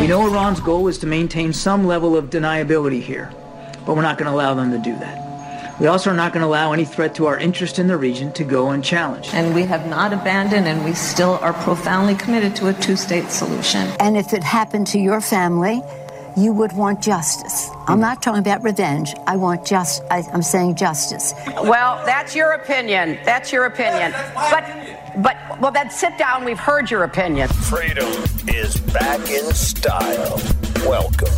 We know Iran's goal is to maintain some level of deniability here, but we're not going to allow them to do that. We also are not going to allow any threat to our interest in the region to go unchallenged. And we have not abandoned, and we still are profoundly committed to a two state solution. And if it happened to your family, you would want justice. I'm not talking about revenge. I want just. I, I'm saying justice. Well, that's your opinion. That's your opinion. But, but, well, then sit down. We've heard your opinion. Freedom is back in style. Welcome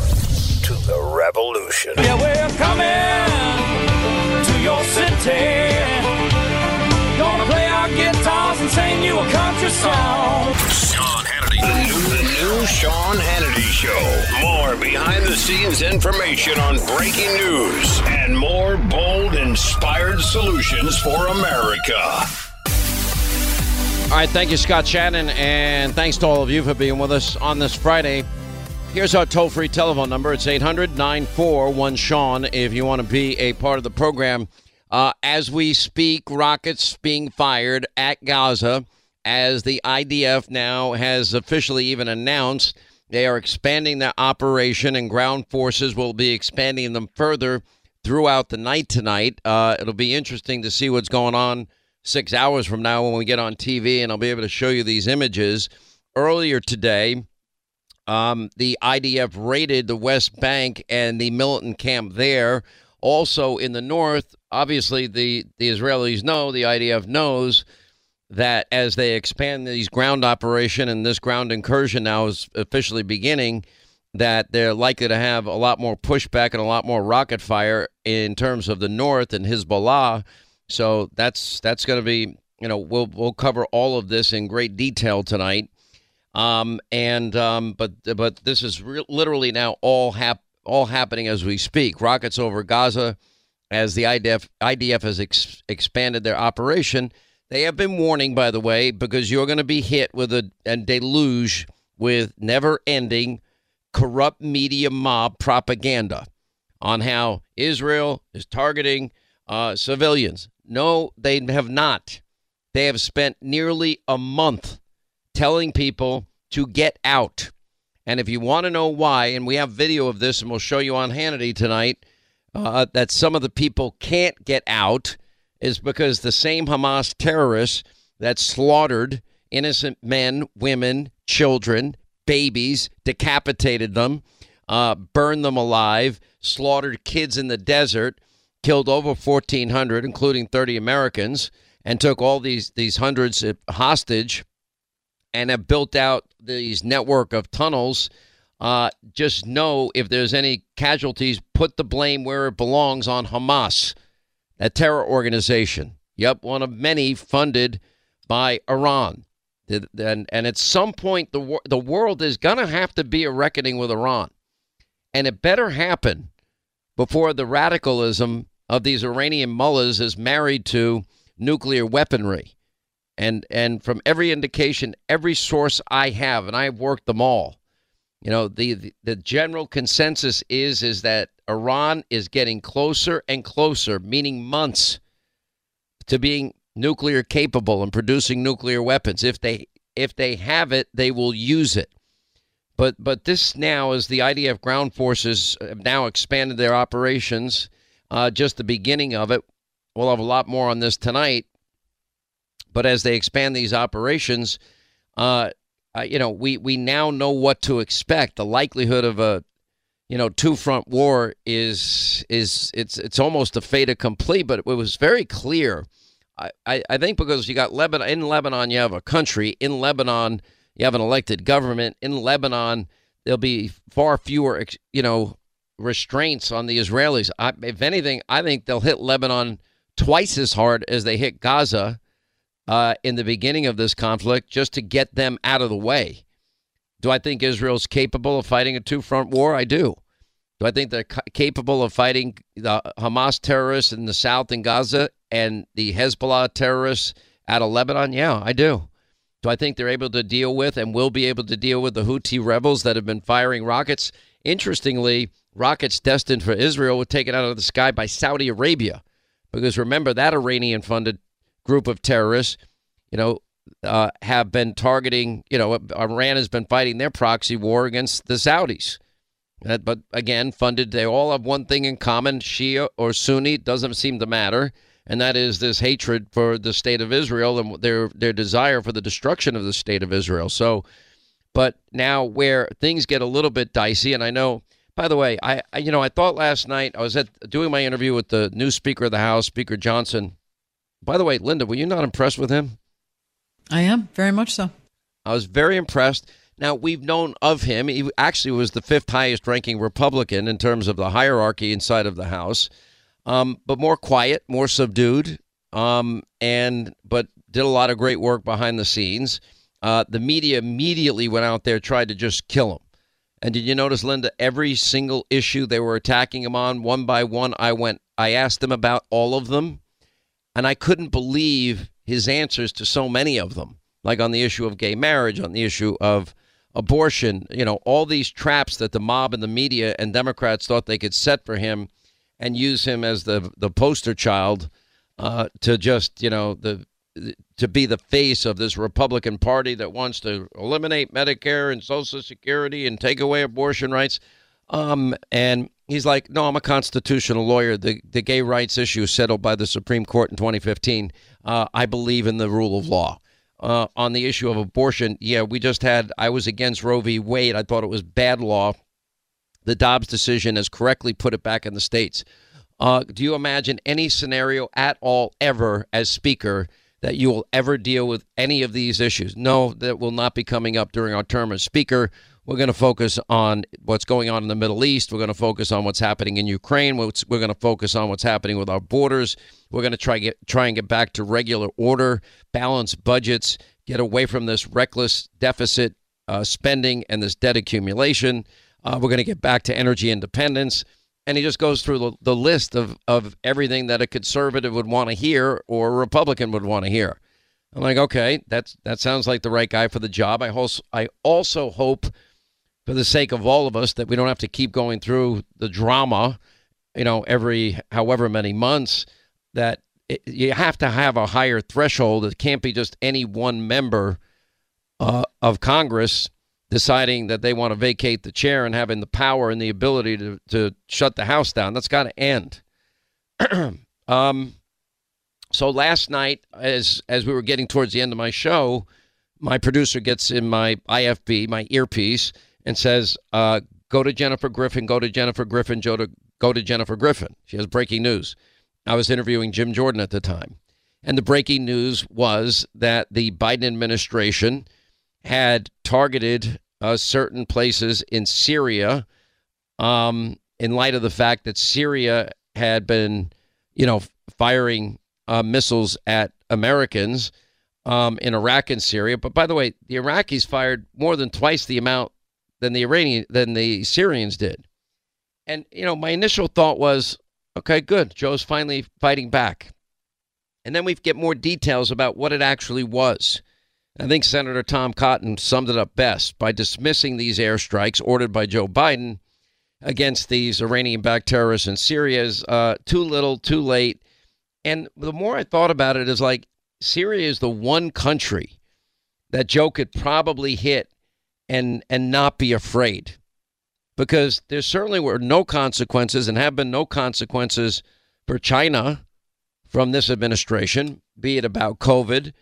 to the revolution. Yeah, we're coming to your city. Gonna play our guitars and sing you a country song. Sean Hannity Show. More behind the scenes information on breaking news and more bold, inspired solutions for America. All right, thank you, Scott Shannon, and thanks to all of you for being with us on this Friday. Here's our toll free telephone number it's 800 941 Sean if you want to be a part of the program. Uh, as we speak, rockets being fired at Gaza as the IDF now has officially even announced they are expanding their operation and ground forces will be expanding them further throughout the night tonight. Uh, it'll be interesting to see what's going on six hours from now when we get on TV, and I'll be able to show you these images. Earlier today, um, the IDF raided the West Bank and the militant camp there. Also in the north, obviously the, the Israelis know, the IDF knows that as they expand these ground operation and this ground incursion now is officially beginning, that they're likely to have a lot more pushback and a lot more rocket fire in terms of the north and Hezbollah. So that's that's going to be you know we'll we'll cover all of this in great detail tonight. Um, and um, but but this is re- literally now all hap- all happening as we speak. Rockets over Gaza as the IDF IDF has ex- expanded their operation. They have been warning, by the way, because you're going to be hit with a, a deluge with never-ending corrupt media mob propaganda on how Israel is targeting uh, civilians. No, they have not. They have spent nearly a month telling people to get out. And if you want to know why, and we have video of this, and we'll show you on Hannity tonight, uh, that some of the people can't get out is because the same Hamas terrorists that slaughtered innocent men, women, children, babies, decapitated them, uh, burned them alive, slaughtered kids in the desert, killed over 1,400, including 30 Americans, and took all these these hundreds hostage, and have built out these network of tunnels. Uh, just know if there's any casualties, put the blame where it belongs on Hamas, a terror organization. Yep, one of many funded by Iran. And, and at some point, the, the world is going to have to be a reckoning with Iran. And it better happen before the radicalism of these Iranian mullahs is married to nuclear weaponry. And, and from every indication, every source I have, and I have worked them all, you know, the, the, general consensus is is that Iran is getting closer and closer, meaning months, to being nuclear capable and producing nuclear weapons. If they if they have it, they will use it. But but this now is the IDF ground forces have now expanded their operations. Uh, just the beginning of it. We'll have a lot more on this tonight. But as they expand these operations, uh, uh, you know, we we now know what to expect. The likelihood of a you know two front war is is it's it's almost a fait accompli. But it was very clear I, I think because you got Lebanon in Lebanon, you have a country in Lebanon, you have an elected government in Lebanon. There'll be far fewer, you know, restraints on the Israelis. I, if anything, I think they'll hit Lebanon twice as hard as they hit Gaza uh, in the beginning of this conflict, just to get them out of the way. Do I think Israel's capable of fighting a two-front war? I do. Do I think they're capable of fighting the Hamas terrorists in the south in Gaza and the Hezbollah terrorists out of Lebanon? Yeah, I do. Do I think they're able to deal with and will be able to deal with the Houthi rebels that have been firing rockets? Interestingly, rockets destined for Israel were taken out of the sky by Saudi Arabia. Because remember, that Iranian funded group of terrorists, you know, uh, have been targeting, you know, Iran has been fighting their proxy war against the Saudis. But again, funded, they all have one thing in common Shia or Sunni, doesn't seem to matter and that is this hatred for the state of Israel and their their desire for the destruction of the state of Israel. So, but now where things get a little bit dicey, and I know. By the way, I, I you know I thought last night I was at doing my interview with the new Speaker of the House, Speaker Johnson. By the way, Linda, were you not impressed with him? I am very much so. I was very impressed. Now, we've known of him. He actually was the fifth highest ranking Republican in terms of the hierarchy inside of the House um, but more quiet, more subdued, um, and but did a lot of great work behind the scenes. Uh, the media immediately went out there tried to just kill him. And did you notice, Linda? Every single issue they were attacking him on, one by one, I went. I asked them about all of them, and I couldn't believe his answers to so many of them. Like on the issue of gay marriage, on the issue of abortion, you know, all these traps that the mob and the media and Democrats thought they could set for him and use him as the the poster child uh, to just you know the to be the face of this Republican Party that wants to eliminate Medicare and Social Security and take away abortion rights. Um, and he's like, no, I'm a constitutional lawyer. The the gay rights issue settled by the Supreme Court in 2015. Uh, I believe in the rule of law. Uh, on the issue of abortion, yeah, we just had. I was against Roe v. Wade. I thought it was bad law the Dobbs decision has correctly put it back in the states. Uh, do you imagine any scenario at all ever as Speaker that you will ever deal with any of these issues? No, that will not be coming up during our term as Speaker. We're going to focus on what's going on in the Middle East. We're going to focus on what's happening in Ukraine. We're going to focus on what's happening with our borders. We're going to try get try and get back to regular order, balance budgets, get away from this reckless deficit uh, spending and this debt accumulation. Uh, we're going to get back to energy independence. And he just goes through the, the list of, of everything that a conservative would want to hear or a Republican would want to hear. I'm like, okay, that's that sounds like the right guy for the job. I also I also hope, for the sake of all of us, that we don't have to keep going through the drama, you know, every however many months. That it, you have to have a higher threshold. It can't be just any one member uh, of Congress deciding that they want to vacate the chair and having the power and the ability to, to shut the House down. That's got to end. um, so last night, as as we were getting towards the end of my show, my producer gets in my IFB, my earpiece, and says, uh, "Go to Jennifer Griffin. Go to Jennifer Griffin. Go to go to Jennifer Griffin. She has breaking news. I was interviewing Jim Jordan at the time. And the breaking news was that the Biden administration had targeted uh, certain places in Syria um, in light of the fact that Syria had been, you know, firing uh, missiles at Americans um, in Iraq and Syria. But by the way, the Iraqis fired more than twice the amount than the Iranian than the Syrians did. And you know, my initial thought was, okay, good, Joe's finally fighting back. And then we get more details about what it actually was. I think Senator Tom Cotton summed it up best by dismissing these airstrikes ordered by Joe Biden against these Iranian backed terrorists in Syria as uh, too little, too late. And the more I thought about it, is like Syria is the one country that Joe could probably hit and and not be afraid. Because there certainly were no consequences and have been no consequences for China from this administration, be it about COVID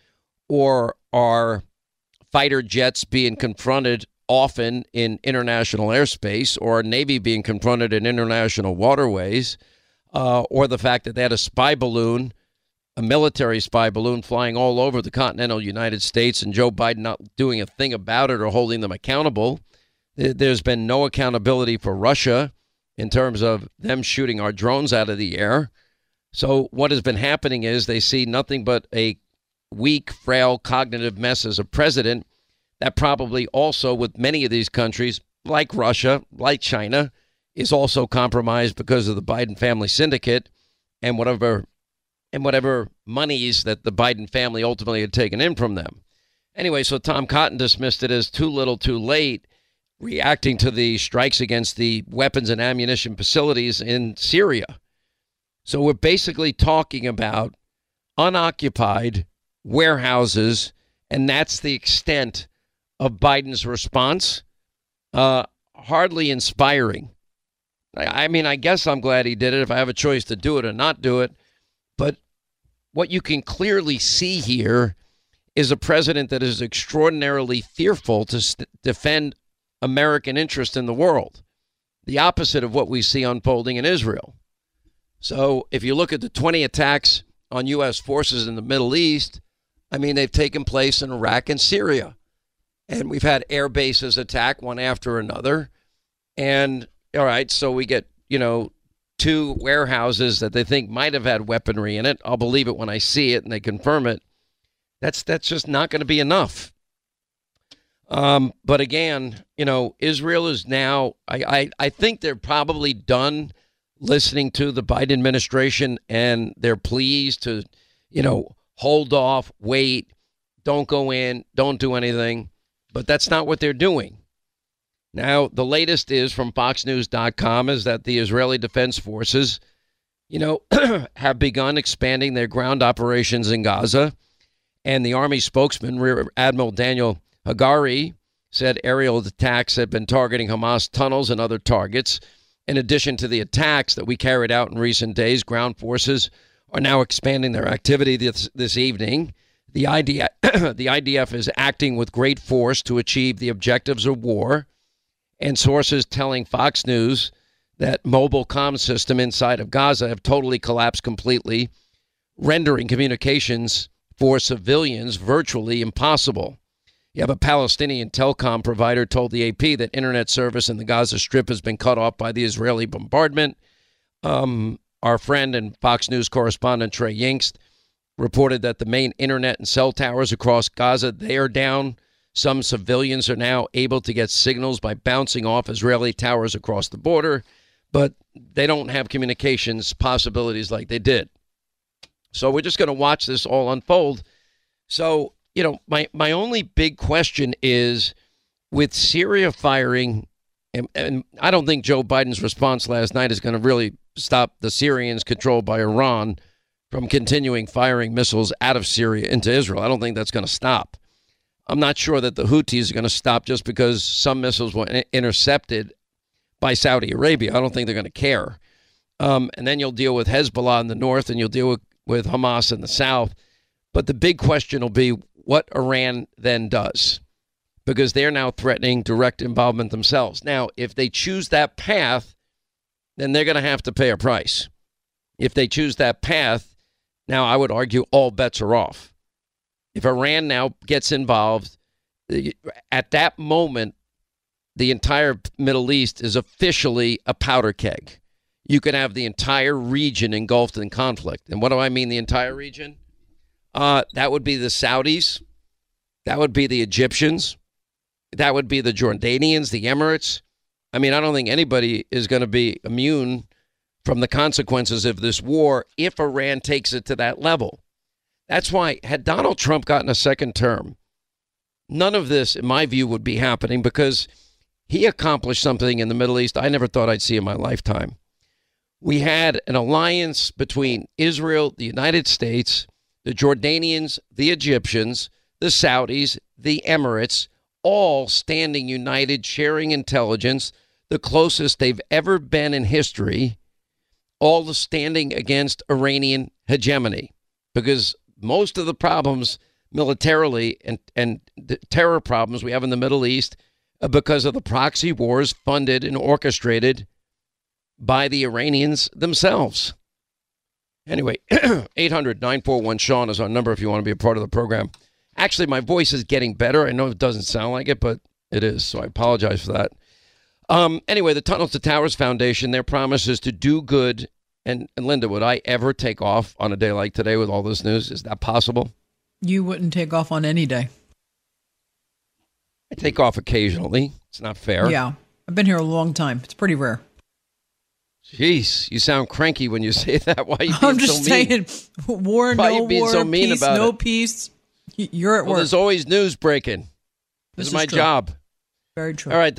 or our fighter jets being confronted often in international airspace or our Navy being confronted in international waterways, uh, or the fact that they had a spy balloon, a military spy balloon flying all over the continental United States and Joe Biden not doing a thing about it or holding them accountable. There's been no accountability for Russia in terms of them shooting our drones out of the air. So, what has been happening is they see nothing but a weak, frail, cognitive mess as a president. That probably also, with many of these countries, like Russia, like China, is also compromised because of the Biden family syndicate and whatever and whatever monies that the Biden family ultimately had taken in from them. Anyway, so Tom Cotton dismissed it as too little, too late reacting to the strikes against the weapons and ammunition facilities in Syria. So we're basically talking about unoccupied warehouses, and that's the extent of Biden's response. Uh, hardly inspiring. I, I mean, I guess I'm glad he did it if I have a choice to do it or not do it. But what you can clearly see here is a president that is extraordinarily fearful to st- defend American interest in the world, the opposite of what we see unfolding in Israel. So if you look at the 20 attacks on U.S. forces in the Middle East, I mean, they've taken place in Iraq and Syria. And we've had air bases attack one after another. And all right, so we get, you know, two warehouses that they think might have had weaponry in it. I'll believe it when I see it and they confirm it. That's that's just not going to be enough. Um, but again, you know, Israel is now, I, I, I think they're probably done listening to the Biden administration and they're pleased to, you know, hold off, wait, don't go in, don't do anything. But that's not what they're doing. Now, the latest is from FoxNews.com is that the Israeli Defense Forces, you know, have begun expanding their ground operations in Gaza. And the Army spokesman, Rear Admiral Daniel Hagari said aerial attacks had been targeting Hamas tunnels and other targets. In addition to the attacks that we carried out in recent days, ground forces are now expanding their activity this, this evening. The the IDF is acting with great force to achieve the objectives of war. And sources telling Fox News that mobile comm system inside of Gaza have totally collapsed completely, rendering communications for civilians virtually impossible. You have a Palestinian telecom provider told the AP that internet service in the Gaza Strip has been cut off by the Israeli bombardment. Um, our friend and Fox News correspondent Trey Yingst reported that the main internet and cell towers across Gaza they are down. Some civilians are now able to get signals by bouncing off Israeli towers across the border, but they don't have communications possibilities like they did. So we're just going to watch this all unfold. So you know, my my only big question is with Syria firing, and, and I don't think Joe Biden's response last night is going to really stop the Syrians controlled by Iran from continuing firing missiles out of Syria into Israel. I don't think that's going to stop. I'm not sure that the Houthis are going to stop just because some missiles were intercepted by Saudi Arabia. I don't think they're going to care. Um, and then you'll deal with Hezbollah in the north and you'll deal with, with Hamas in the south. But the big question will be what Iran then does because they're now threatening direct involvement themselves. Now, if they choose that path, then they're going to have to pay a price. If they choose that path, now I would argue all bets are off. If Iran now gets involved, at that moment, the entire Middle East is officially a powder keg. You could have the entire region engulfed in conflict. And what do I mean, the entire region? Uh, that would be the Saudis. That would be the Egyptians. That would be the Jordanians, the Emirates. I mean, I don't think anybody is going to be immune from the consequences of this war if Iran takes it to that level. That's why, had Donald Trump gotten a second term, none of this, in my view, would be happening because he accomplished something in the Middle East I never thought I'd see in my lifetime. We had an alliance between Israel, the United States, the Jordanians, the Egyptians, the Saudis, the Emirates, all standing united, sharing intelligence, the closest they've ever been in history, all standing against Iranian hegemony. Because most of the problems militarily and, and the terror problems we have in the Middle East because of the proxy wars funded and orchestrated by the Iranians themselves. Anyway, 800 941 Sean is our number if you want to be a part of the program. Actually, my voice is getting better. I know it doesn't sound like it, but it is. So I apologize for that. Um, anyway, the Tunnels to Towers Foundation, their promise is to do good. And, and Linda, would I ever take off on a day like today with all this news? Is that possible? You wouldn't take off on any day. I take off occasionally. It's not fair. Yeah. I've been here a long time. It's pretty rare. Jeez, you sound cranky when you say that. Why are you being I'm just so saying, war, Why no war, so peace, no it? peace. You're at Well, work. there's always news breaking. This, This is is my true. job. Very true. All right.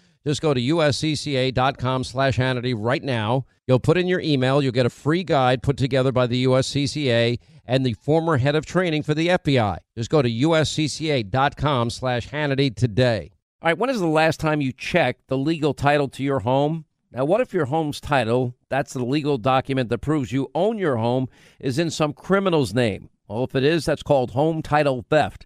just go to uscca.com slash Hannity right now. You'll put in your email. You'll get a free guide put together by the USCCA and the former head of training for the FBI. Just go to uscca.com slash Hannity today. All right, when is the last time you checked the legal title to your home? Now, what if your home's title, that's the legal document that proves you own your home, is in some criminal's name? Well, if it is, that's called home title theft.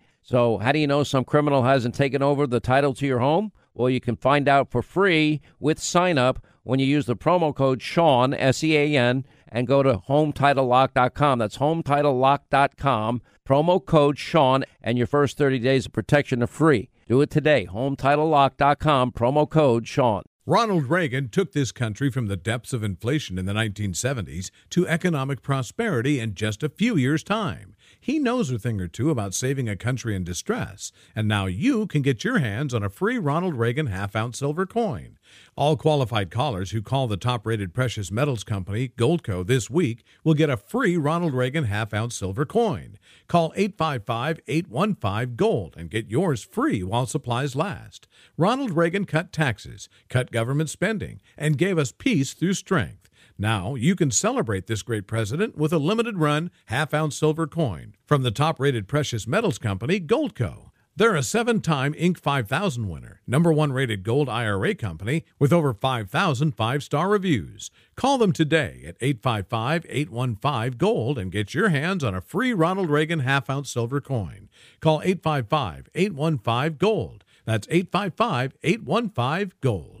So, how do you know some criminal hasn't taken over the title to your home? Well, you can find out for free with sign up when you use the promo code Sean, S E A N, and go to HometitleLock.com. That's HometitleLock.com. Promo code Sean, and your first 30 days of protection are free. Do it today. HometitleLock.com. Promo code Sean. Ronald Reagan took this country from the depths of inflation in the 1970s to economic prosperity in just a few years' time. He knows a thing or two about saving a country in distress, and now you can get your hands on a free Ronald Reagan half ounce silver coin. All qualified callers who call the top rated precious metals company, Goldco, this week will get a free Ronald Reagan half ounce silver coin. Call 855 815 Gold and get yours free while supplies last. Ronald Reagan cut taxes, cut government spending, and gave us peace through strength. Now you can celebrate this great president with a limited run half ounce silver coin from the top rated precious metals company, Goldco. They're a seven time Inc. 5000 winner, number one rated gold IRA company with over 5,000 five star reviews. Call them today at 855 815 Gold and get your hands on a free Ronald Reagan half ounce silver coin. Call 855 815 Gold. That's 855 815 Gold.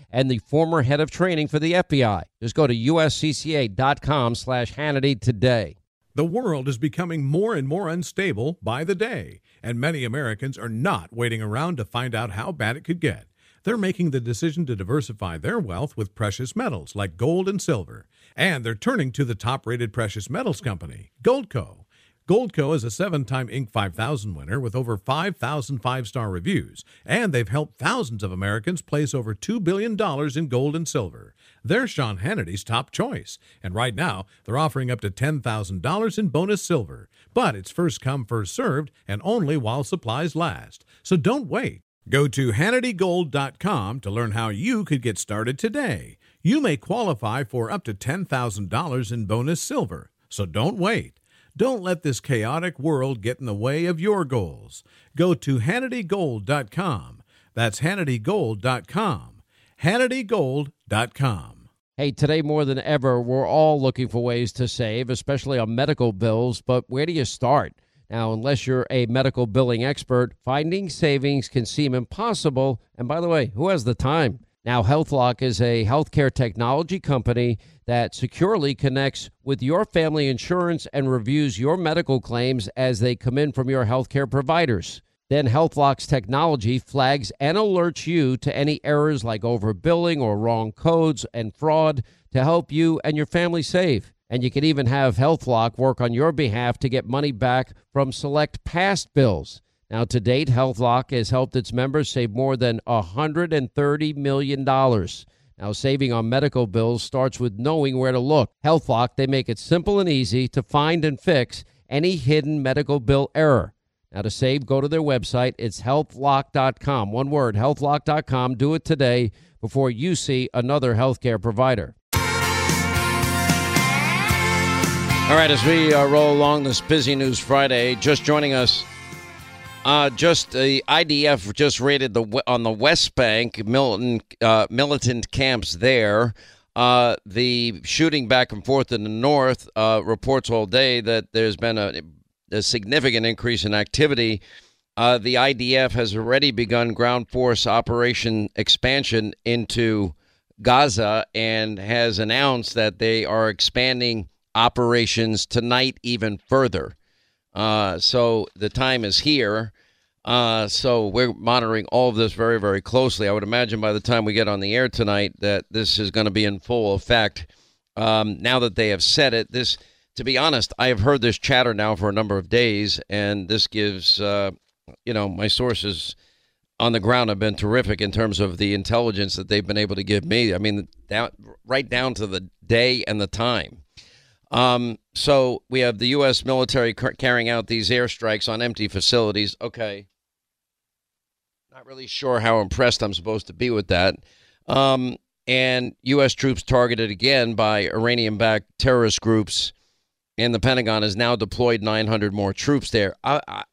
and the former head of training for the FBI. Just go to uscca.com slash Hannity today. The world is becoming more and more unstable by the day, and many Americans are not waiting around to find out how bad it could get. They're making the decision to diversify their wealth with precious metals like gold and silver. And they're turning to the top rated precious metals company, Goldco. Goldco is a seven time Inc. 5000 winner with over 5,000 five star reviews, and they've helped thousands of Americans place over $2 billion in gold and silver. They're Sean Hannity's top choice, and right now they're offering up to $10,000 in bonus silver. But it's first come, first served, and only while supplies last. So don't wait. Go to HannityGold.com to learn how you could get started today. You may qualify for up to $10,000 in bonus silver, so don't wait. Don't let this chaotic world get in the way of your goals. Go to HannityGold.com. That's HannityGold.com. HannityGold.com. Hey, today more than ever, we're all looking for ways to save, especially on medical bills, but where do you start? Now, unless you're a medical billing expert, finding savings can seem impossible. And by the way, who has the time? Now, HealthLock is a healthcare technology company that securely connects with your family insurance and reviews your medical claims as they come in from your healthcare providers. Then HealthLock's technology flags and alerts you to any errors like overbilling or wrong codes and fraud to help you and your family save. And you can even have HealthLock work on your behalf to get money back from select past bills. Now, to date, HealthLock has helped its members save more than $130 million. Now, saving on medical bills starts with knowing where to look. HealthLock, they make it simple and easy to find and fix any hidden medical bill error. Now, to save, go to their website. It's healthlock.com. One word, healthlock.com. Do it today before you see another healthcare provider. All right, as we uh, roll along this busy news Friday, just joining us, uh, just the IDF just raided the on the West Bank militant uh, militant camps there. Uh, the shooting back and forth in the north uh, reports all day that there's been a, a significant increase in activity. Uh, the IDF has already begun ground force operation expansion into Gaza and has announced that they are expanding operations tonight even further. Uh, so the time is here. Uh, so we're monitoring all of this very, very closely. I would imagine by the time we get on the air tonight that this is going to be in full effect. Um, now that they have said it, this, to be honest, I have heard this chatter now for a number of days, and this gives, uh, you know, my sources on the ground have been terrific in terms of the intelligence that they've been able to give me. I mean, right down to the day and the time. Um, so we have the U.S. military car- carrying out these airstrikes on empty facilities. Okay. Not really sure how impressed I'm supposed to be with that. Um, and U.S. troops targeted again by Iranian backed terrorist groups. And the Pentagon has now deployed 900 more troops there. I, I,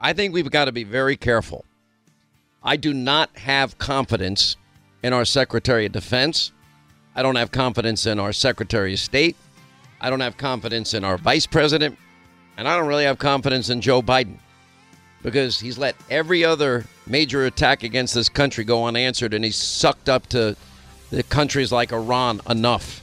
I think we've got to be very careful. I do not have confidence in our Secretary of Defense. I don't have confidence in our Secretary of State. I don't have confidence in our vice president, and I don't really have confidence in Joe Biden because he's let every other major attack against this country go unanswered, and he's sucked up to the countries like Iran enough.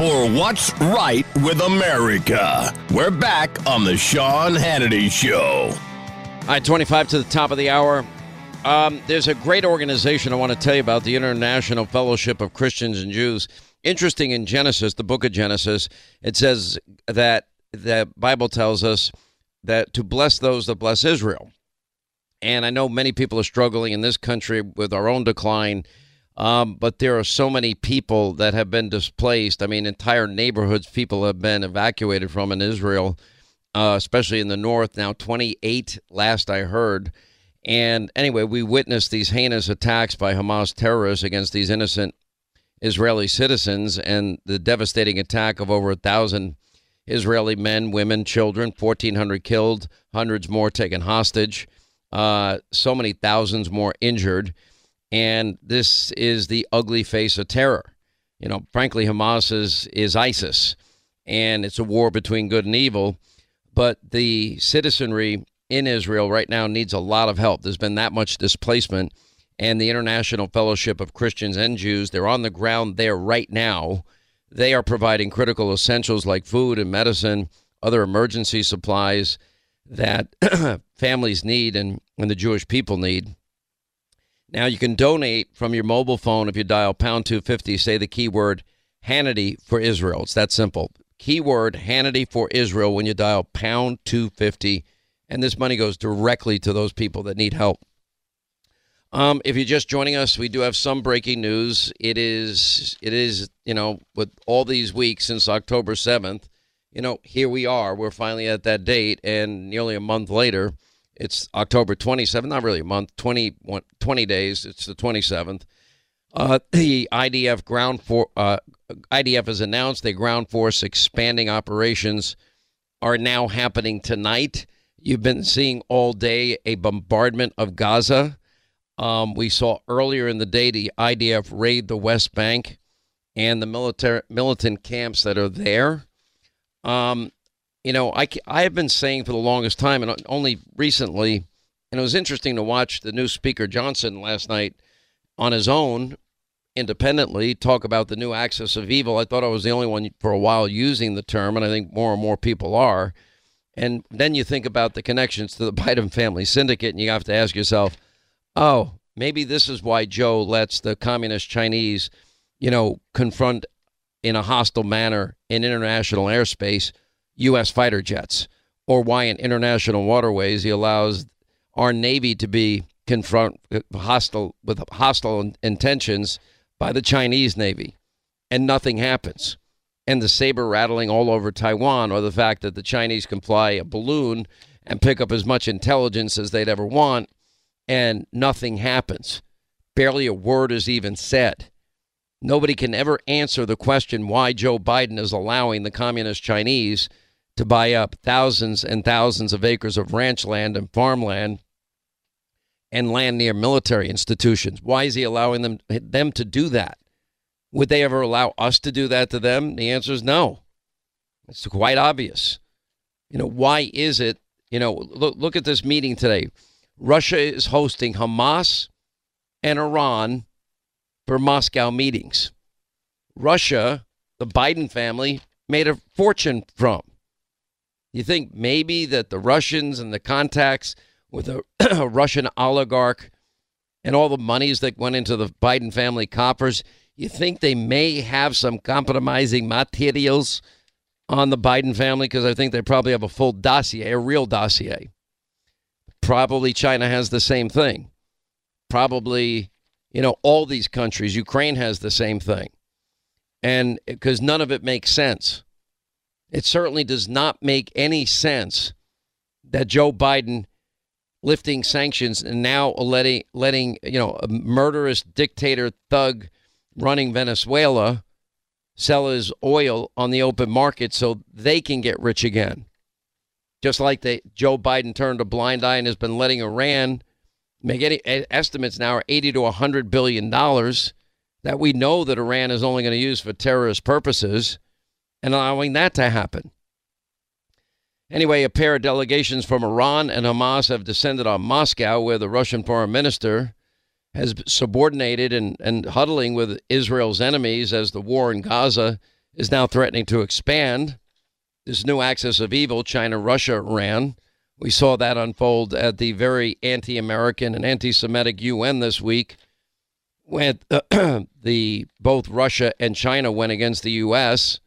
For What's Right with America. We're back on the Sean Hannity Show. All right, 25 to the top of the hour. Um, there's a great organization I want to tell you about, the International Fellowship of Christians and Jews. Interesting in Genesis, the book of Genesis, it says that the Bible tells us that to bless those that bless Israel. And I know many people are struggling in this country with our own decline, um, but there are so many people that have been displaced. I mean, entire neighborhoods people have been evacuated from in Israel, uh, especially in the north. Now, 28 last I heard. And anyway, we witnessed these heinous attacks by Hamas terrorists against these innocent Israeli citizens and the devastating attack of over a thousand Israeli men, women, children, 1,400 killed, hundreds more taken hostage, uh, so many thousands more injured. And this is the ugly face of terror. You know, frankly, Hamas is, is ISIS, and it's a war between good and evil. But the citizenry in Israel right now needs a lot of help. There's been that much displacement. And the International Fellowship of Christians and Jews, they're on the ground there right now. They are providing critical essentials like food and medicine, other emergency supplies that families need and, and the Jewish people need. Now, you can donate from your mobile phone if you dial pound 250, say the keyword Hannity for Israel. It's that simple. Keyword Hannity for Israel when you dial pound 250, and this money goes directly to those people that need help. Um, if you're just joining us, we do have some breaking news. It is, it is, you know, with all these weeks since October 7th, you know, here we are. We're finally at that date, and nearly a month later, it's October 27th. Not really a month, 20, 20 days. It's the 27th. Uh, the IDF ground for uh, IDF has announced the ground force expanding operations are now happening tonight. You've been seeing all day a bombardment of Gaza. Um, we saw earlier in the day the IDF raid the West Bank and the military militant camps that are there. Um, you know, I, I have been saying for the longest time, and only recently, and it was interesting to watch the new Speaker Johnson last night on his own, independently, talk about the new axis of evil. I thought I was the only one for a while using the term, and I think more and more people are. And then you think about the connections to the Biden family syndicate, and you have to ask yourself, oh, maybe this is why Joe lets the communist Chinese, you know, confront in a hostile manner in international airspace U.S. fighter jets, or why in international waterways he allows our Navy to be confront hostile with hostile intentions by the Chinese Navy, and nothing happens. And the saber rattling all over Taiwan, or the fact that the Chinese can fly a balloon and pick up as much intelligence as they'd ever want, and nothing happens. Barely a word is even said. Nobody can ever answer the question why Joe Biden is allowing the communist Chinese to buy up thousands and thousands of acres of ranch land and farmland and land near military institutions. Why is he allowing them them to do that? Would they ever allow us to do that to them? The answer is no. It's quite obvious. You know, why is it, you know, look look at this meeting today. Russia is hosting Hamas and Iran for Moscow meetings. Russia, the Biden family made a fortune from. You think maybe that the Russians and the contacts with a, a Russian oligarch and all the monies that went into the Biden family coffers, you think they may have some compromising materials on the Biden family? Because I think they probably have a full dossier, a real dossier. Probably China has the same thing. Probably, you know, all these countries, Ukraine has the same thing. And because none of it makes sense. It certainly does not make any sense that Joe Biden lifting sanctions and now letting letting you know a murderous dictator thug running Venezuela sell his oil on the open market so they can get rich again. Just like they, Joe Biden turned a blind eye and has been letting Iran make any estimates now are 80 to 100 billion dollars that we know that Iran is only going to use for terrorist purposes and allowing that to happen. Anyway, a pair of delegations from Iran and Hamas have descended on Moscow, where the Russian foreign minister has subordinated and, and huddling with Israel's enemies as the war in Gaza is now threatening to expand this new axis of evil, China, Russia, Iran. We saw that unfold at the very anti American and anti Semitic UN this week when the both Russia and China went against the U.S.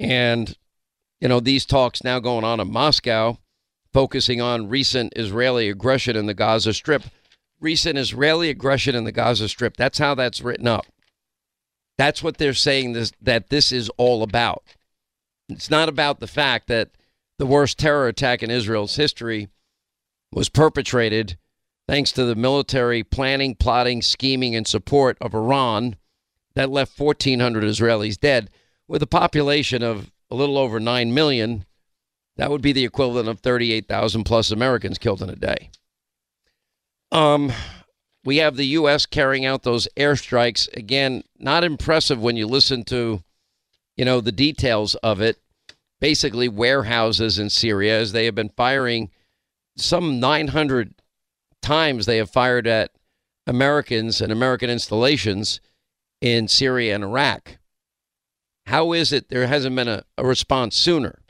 And, you know, these talks now going on in Moscow, focusing on recent Israeli aggression in the Gaza Strip. Recent Israeli aggression in the Gaza Strip. That's how that's written up. That's what they're saying this, that this is all about. It's not about the fact that the worst terror attack in Israel's history was perpetrated thanks to the military planning, plotting, scheming, and support of Iran that left 1,400 Israelis dead. With a population of a little over 9 million, that would be the equivalent of 38,000 plus Americans killed in a day. Um, we have the U.S. carrying out those airstrikes. Again, not impressive when you listen to you know, the details of it. Basically, warehouses in Syria, as they have been firing some 900 times, they have fired at Americans and American installations in Syria and Iraq. How is it there hasn't been a, a response sooner?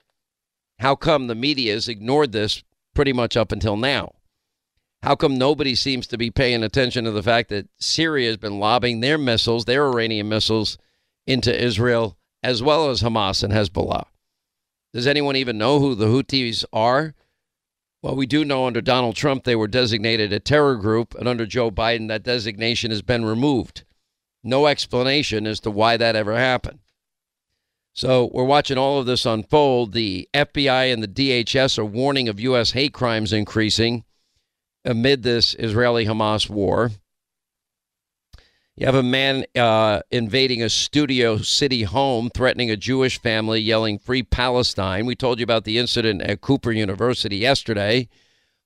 How come the media has ignored this pretty much up until now? How come nobody seems to be paying attention to the fact that Syria has been lobbing their missiles, their Iranian missiles, into Israel as well as Hamas and Hezbollah. Does anyone even know who the Houthis are? Well, we do know under Donald Trump they were designated a terror group, and under Joe Biden that designation has been removed. No explanation as to why that ever happened. So we're watching all of this unfold. The FBI and the DHS are warning of U.S. hate crimes increasing amid this Israeli Hamas war. You have a man uh, invading a Studio City home, threatening a Jewish family, yelling "Free Palestine." We told you about the incident at Cooper University yesterday.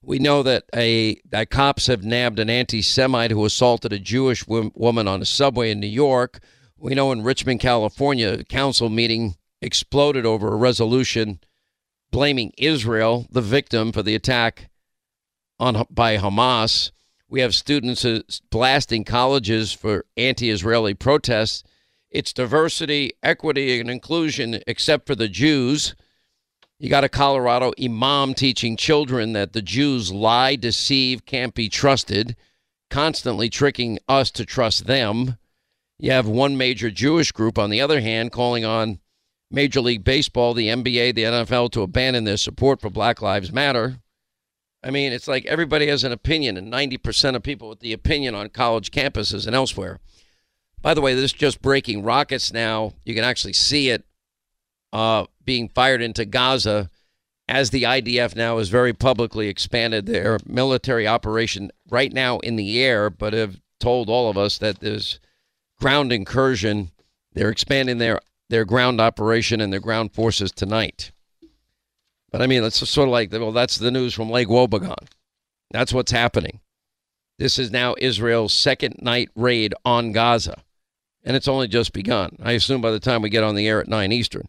We know that a that cops have nabbed an anti-Semite who assaulted a Jewish woman on a subway in New York. We know in Richmond, California, a council meeting exploded over a resolution blaming Israel, the victim, for the attack on by Hamas. We have students uh, blasting colleges for anti Israeli protests. It's diversity, equity, and inclusion, except for the Jews. You got a Colorado imam teaching children that the Jews lie, deceive, can't be trusted, constantly tricking us to trust them. You have one major Jewish group, on the other hand, calling on Major League Baseball, the NBA, the NFL to abandon their support for Black Lives Matter. I mean, it's like everybody has an opinion, and 90% of people with the opinion on college campuses and elsewhere. By the way, this is just breaking rockets now. You can actually see it uh, being fired into Gaza as the IDF now has very publicly expanded their military operation right now in the air, but have told all of us that there's ground incursion. They're expanding their, their ground operation and their ground forces tonight. But I mean, it's sort of like, well, that's the news from Lake Wobegon. That's what's happening. This is now Israel's second night raid on Gaza, and it's only just begun. I assume by the time we get on the air at 9 Eastern.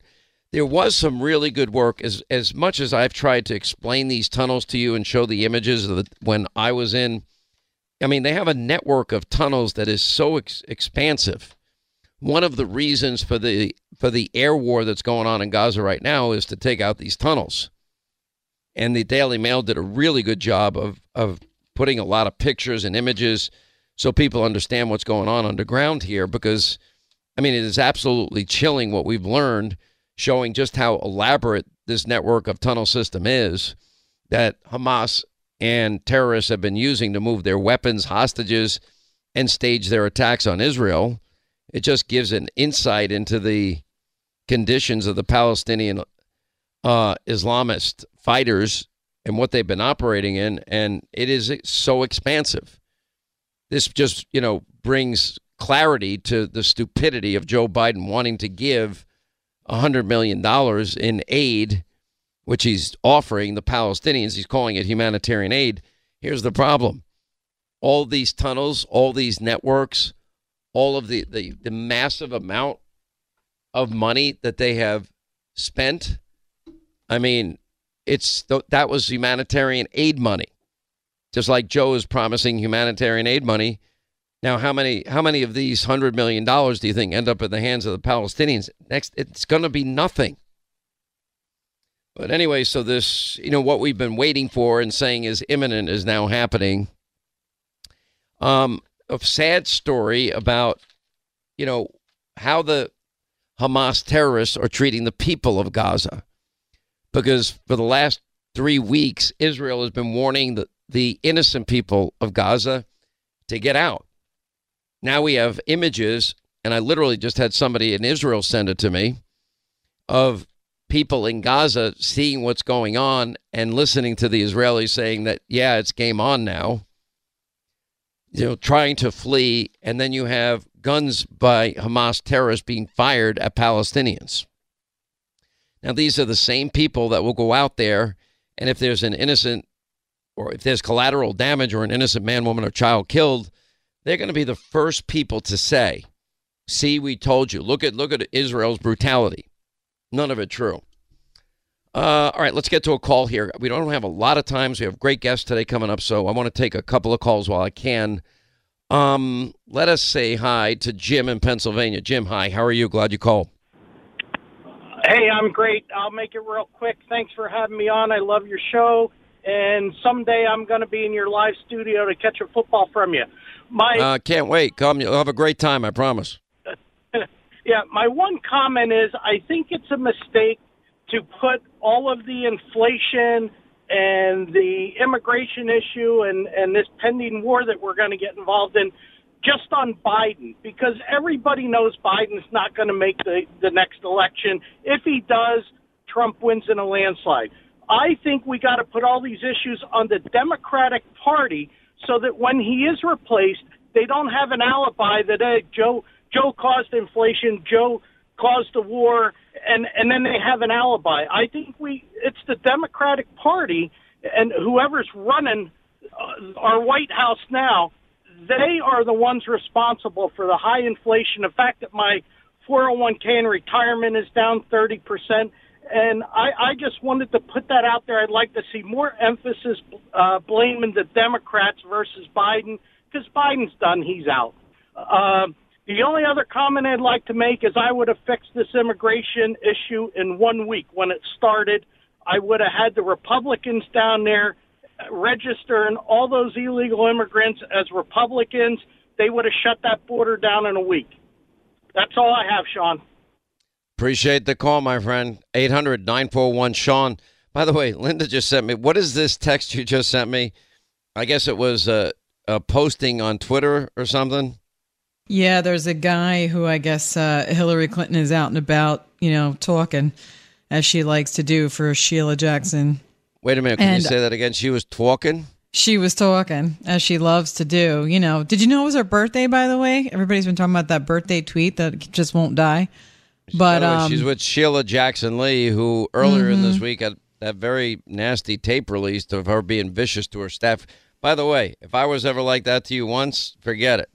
There was some really good work. As, as much as I've tried to explain these tunnels to you and show the images of the, when I was in, I mean, they have a network of tunnels that is so ex- expansive. One of the reasons for the for the air war that's going on in Gaza right now is to take out these tunnels. And the Daily Mail did a really good job of of putting a lot of pictures and images so people understand what's going on underground here because I mean it is absolutely chilling what we've learned showing just how elaborate this network of tunnel system is that Hamas and terrorists have been using to move their weapons, hostages, and stage their attacks on Israel. It just gives an insight into the conditions of the Palestinian uh, Islamist fighters and what they've been operating in, and it is so expansive. This just, you know, brings clarity to the stupidity of Joe Biden wanting to give $100 million in aid, which he's offering the Palestinians. He's calling it humanitarian aid. Here's the problem all these tunnels, all these networks, all of the, the, the massive amount of money that they have spent. I mean, it's that was humanitarian aid money. Just like Joe is promising humanitarian aid money Now, how many how many of these hundred million dollars do you think end up in the hands of the Palestinians? Next, it's going to be nothing. But anyway, so this, you know, what we've been waiting for and saying is imminent is now happening. Um, a sad story about, you know, how the Hamas terrorists are treating the people of Gaza. Because for the last three weeks, Israel has been warning the, the innocent people of Gaza to get out. Now we have images, and I literally just had somebody in Israel send it to me, of people in Gaza seeing what's going on and listening to the Israelis saying that, yeah, it's game on now. You know, trying to flee, and then you have guns by Hamas terrorists being fired at Palestinians. Now, these are the same people that will go out there, and if there's an innocent or if there's collateral damage or an innocent man, woman, or child killed, they're going to be the first people to say, "See, we told you. Look at look at Israel's brutality." None of it true. Uh, all right, let's get to a call here. We don't have a lot of times. We have great guests today coming up, so I want to take a couple of calls while I can. Um, let us say hi to Jim in Pennsylvania. Jim, hi. How are you? Glad you called. Hey, I'm great. I'll make it real quick. Thanks for having me on. I love your show, and someday I'm going to be in your live studio to catch a football from you. My Uh, can't wait. Come, you'll have a great time. I promise. Yeah, my one comment is I think it's a mistake to put all of the inflation and the immigration issue and and this pending war that we're going to get involved in just on Biden because everybody knows Biden's not going to make the the next election. If he does, Trump wins in a landslide. I think we got to put all these issues on the Democratic Party so that when he is replaced, they don't have an alibi that hey, Joe Joe caused inflation, Joe caused the war, and and then they have an alibi. I think we it's the Democratic Party and whoever's running uh, our White House now, they are the ones responsible for the high inflation. The fact that my 401k and retirement is down 30 percent. And I, I just wanted to put that out there. I'd like to see more emphasis uh, blaming the Democrats versus Biden because Biden's done. He's out. Uh, the only other comment I'd like to make is I would have fixed this immigration issue in one week when it started. I would have had the Republicans down there registering all those illegal immigrants as Republicans. They would have shut that border down in a week. That's all I have, Sean. Appreciate the call, my friend. 800 941 Sean. By the way, Linda just sent me. What is this text you just sent me? I guess it was a, a posting on Twitter or something. Yeah, there's a guy who I guess uh, Hillary Clinton is out and about, you know, talking as she likes to do for Sheila Jackson. Wait a minute. Can And- you say that again? She was talking. She was talking as she loves to do. You know, did you know it was her birthday? By the way, everybody's been talking about that birthday tweet that just won't die. But way, um, she's with Sheila Jackson Lee, who earlier in this Mhm. week had that very nasty tape released of her being vicious to her staff. By the way, if I was ever like that to you once, forget it.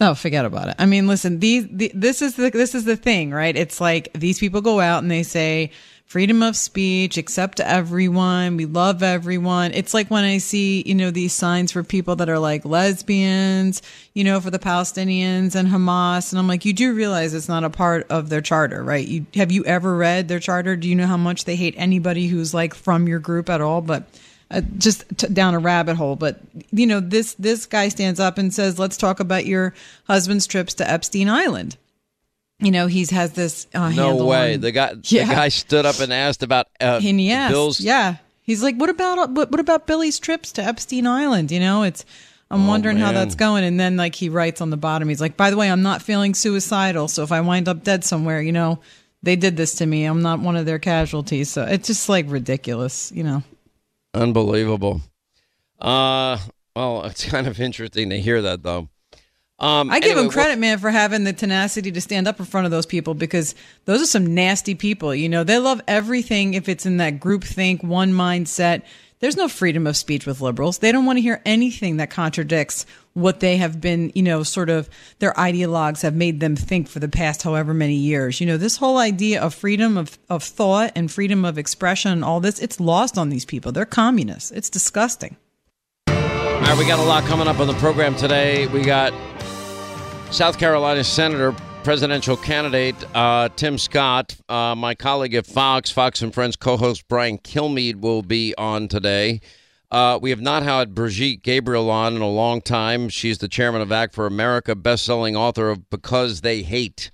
Oh, forget about it. I mean, listen, these the, this is the this is the thing, right? It's like these people go out and they say freedom of speech, accept everyone, we love everyone. It's like when I see, you know, these signs for people that are like lesbians, you know, for the Palestinians and Hamas, and I'm like, you do realize it's not a part of their charter, right? You have you ever read their charter? Do you know how much they hate anybody who's like from your group at all? But uh, just t- down a rabbit hole. But you know, this this guy stands up and says, "Let's talk about your husband's trips to Epstein Island." You know, he's has this uh, No way. on- The guy, Yeah. the guy stood up and asked about uh, and asked, Bill's. yeah, he's like, "What about what, what about Billy's trips to Epstein Island?" You know, it's. I'm Oh, wondering how that's going. And then, like, he writes on the bottom, he's like, "By the way, I'm not feeling suicidal. So if I wind up dead somewhere, you know, they did this to me. I'm not one of their casualties. So it's just like ridiculous, you know." Unbelievable. Uh, well, it's kind of interesting to hear that, though. Um, I give anyway, him credit, man, for having the tenacity to stand up in front of those people because those are some nasty people. You know, they love everything if it's in that group think, one mindset. There's no freedom of speech with liberals. They don't want to hear anything that contradicts what they have been, you know, sort of their ideologues have made them think for the past however many years. You know, this whole idea of freedom of, of thought and freedom of expression and all this, it's lost on these people. They're communists. It's disgusting. All right, we got a lot coming up on the program today. We got South Carolina Senator, presidential candidate uh, Tim Scott, uh, my colleague at Fox, Fox and Friends co host Brian Kilmeade will be on today. Uh, we have not had Brigitte Gabriel on in a long time. She's the chairman of Act for America, best-selling author of Because They Hate.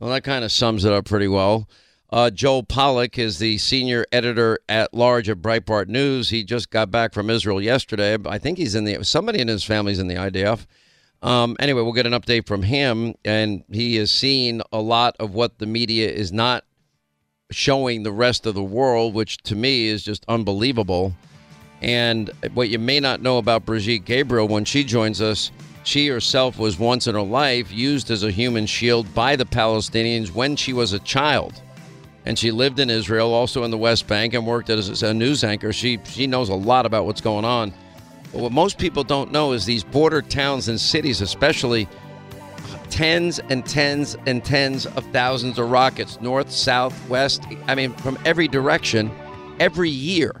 Well, that kind of sums it up pretty well. Uh, Joel Pollak is the senior editor at large at Breitbart News. He just got back from Israel yesterday. I think he's in the somebody in his family's in the IDF. Um, anyway, we'll get an update from him, and he has seen a lot of what the media is not showing the rest of the world, which to me is just unbelievable. And what you may not know about Brigitte Gabriel when she joins us, she herself was once in her life used as a human shield by the Palestinians when she was a child. And she lived in Israel, also in the West Bank, and worked as a news anchor. She she knows a lot about what's going on. But what most people don't know is these border towns and cities, especially tens and tens and tens of thousands of rockets, north, south, west, I mean, from every direction, every year.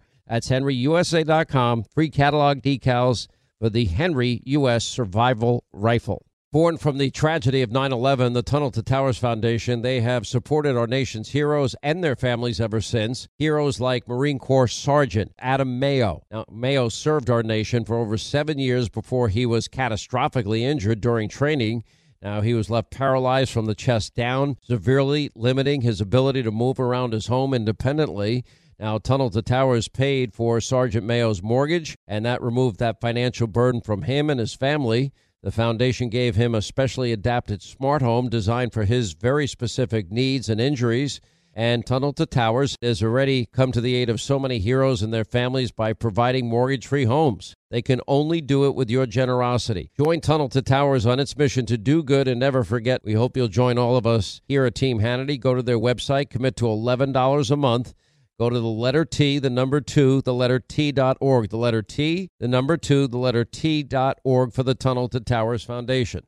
That's henryusa.com. Free catalog decals for the Henry U.S. Survival Rifle. Born from the tragedy of 9 11, the Tunnel to Towers Foundation, they have supported our nation's heroes and their families ever since. Heroes like Marine Corps Sergeant Adam Mayo. Now, Mayo served our nation for over seven years before he was catastrophically injured during training. Now, he was left paralyzed from the chest down, severely limiting his ability to move around his home independently. Now, Tunnel to Towers paid for Sergeant Mayo's mortgage, and that removed that financial burden from him and his family. The foundation gave him a specially adapted smart home designed for his very specific needs and injuries. And Tunnel to Towers has already come to the aid of so many heroes and their families by providing mortgage free homes. They can only do it with your generosity. Join Tunnel to Towers on its mission to do good and never forget. We hope you'll join all of us here at Team Hannity. Go to their website, commit to $11 a month. Go to the letter T, the number two, the letter T dot org. The letter T, the number two, the letter T dot org for the Tunnel to Towers Foundation.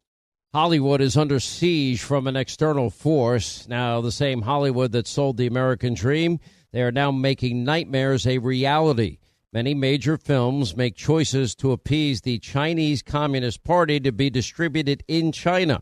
Hollywood is under siege from an external force. Now, the same Hollywood that sold the American dream, they are now making nightmares a reality. Many major films make choices to appease the Chinese Communist Party to be distributed in China.